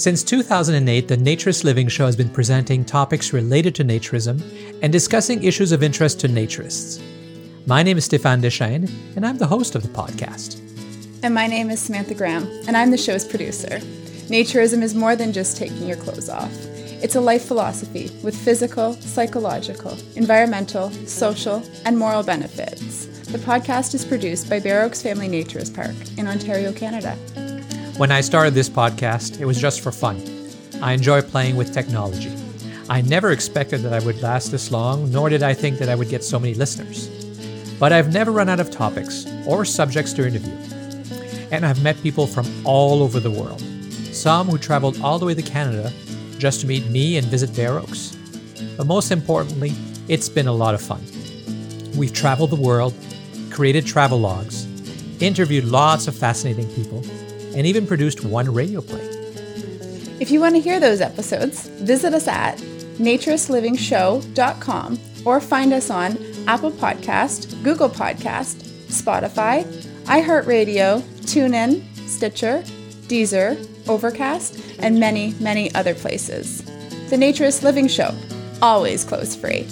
Since 2008, the Naturist Living Show has been presenting topics related to naturism and discussing issues of interest to naturists. My name is Stéphane Deschênes, and I'm the host of the podcast. And my name is Samantha Graham, and I'm the show's producer. Naturism is more than just taking your clothes off. It's a life philosophy with physical, psychological, environmental, social, and moral benefits. The podcast is produced by Bare Oaks Family Naturist Park in Ontario, Canada. When I started this podcast, it was just for fun. I enjoy playing with technology. I never expected that I would last this long, nor did I think that I would get so many listeners. But I've never run out of topics or subjects to interview. And I've met people from all over the world. Some who traveled all the way to Canada just to meet me and visit Bare Oaks. But most importantly, it's been a lot of fun. We've traveled the world, created travel logs, interviewed lots of fascinating people, and even produced one radio play. If you want to hear those episodes, visit us at naturistlivingshow.com or find us on Apple Podcast, Google Podcast, Spotify, iHeartRadio, TuneIn, Stitcher, Deezer, Overcast, and many, many other places. The Naturist Living Show, always clothes free.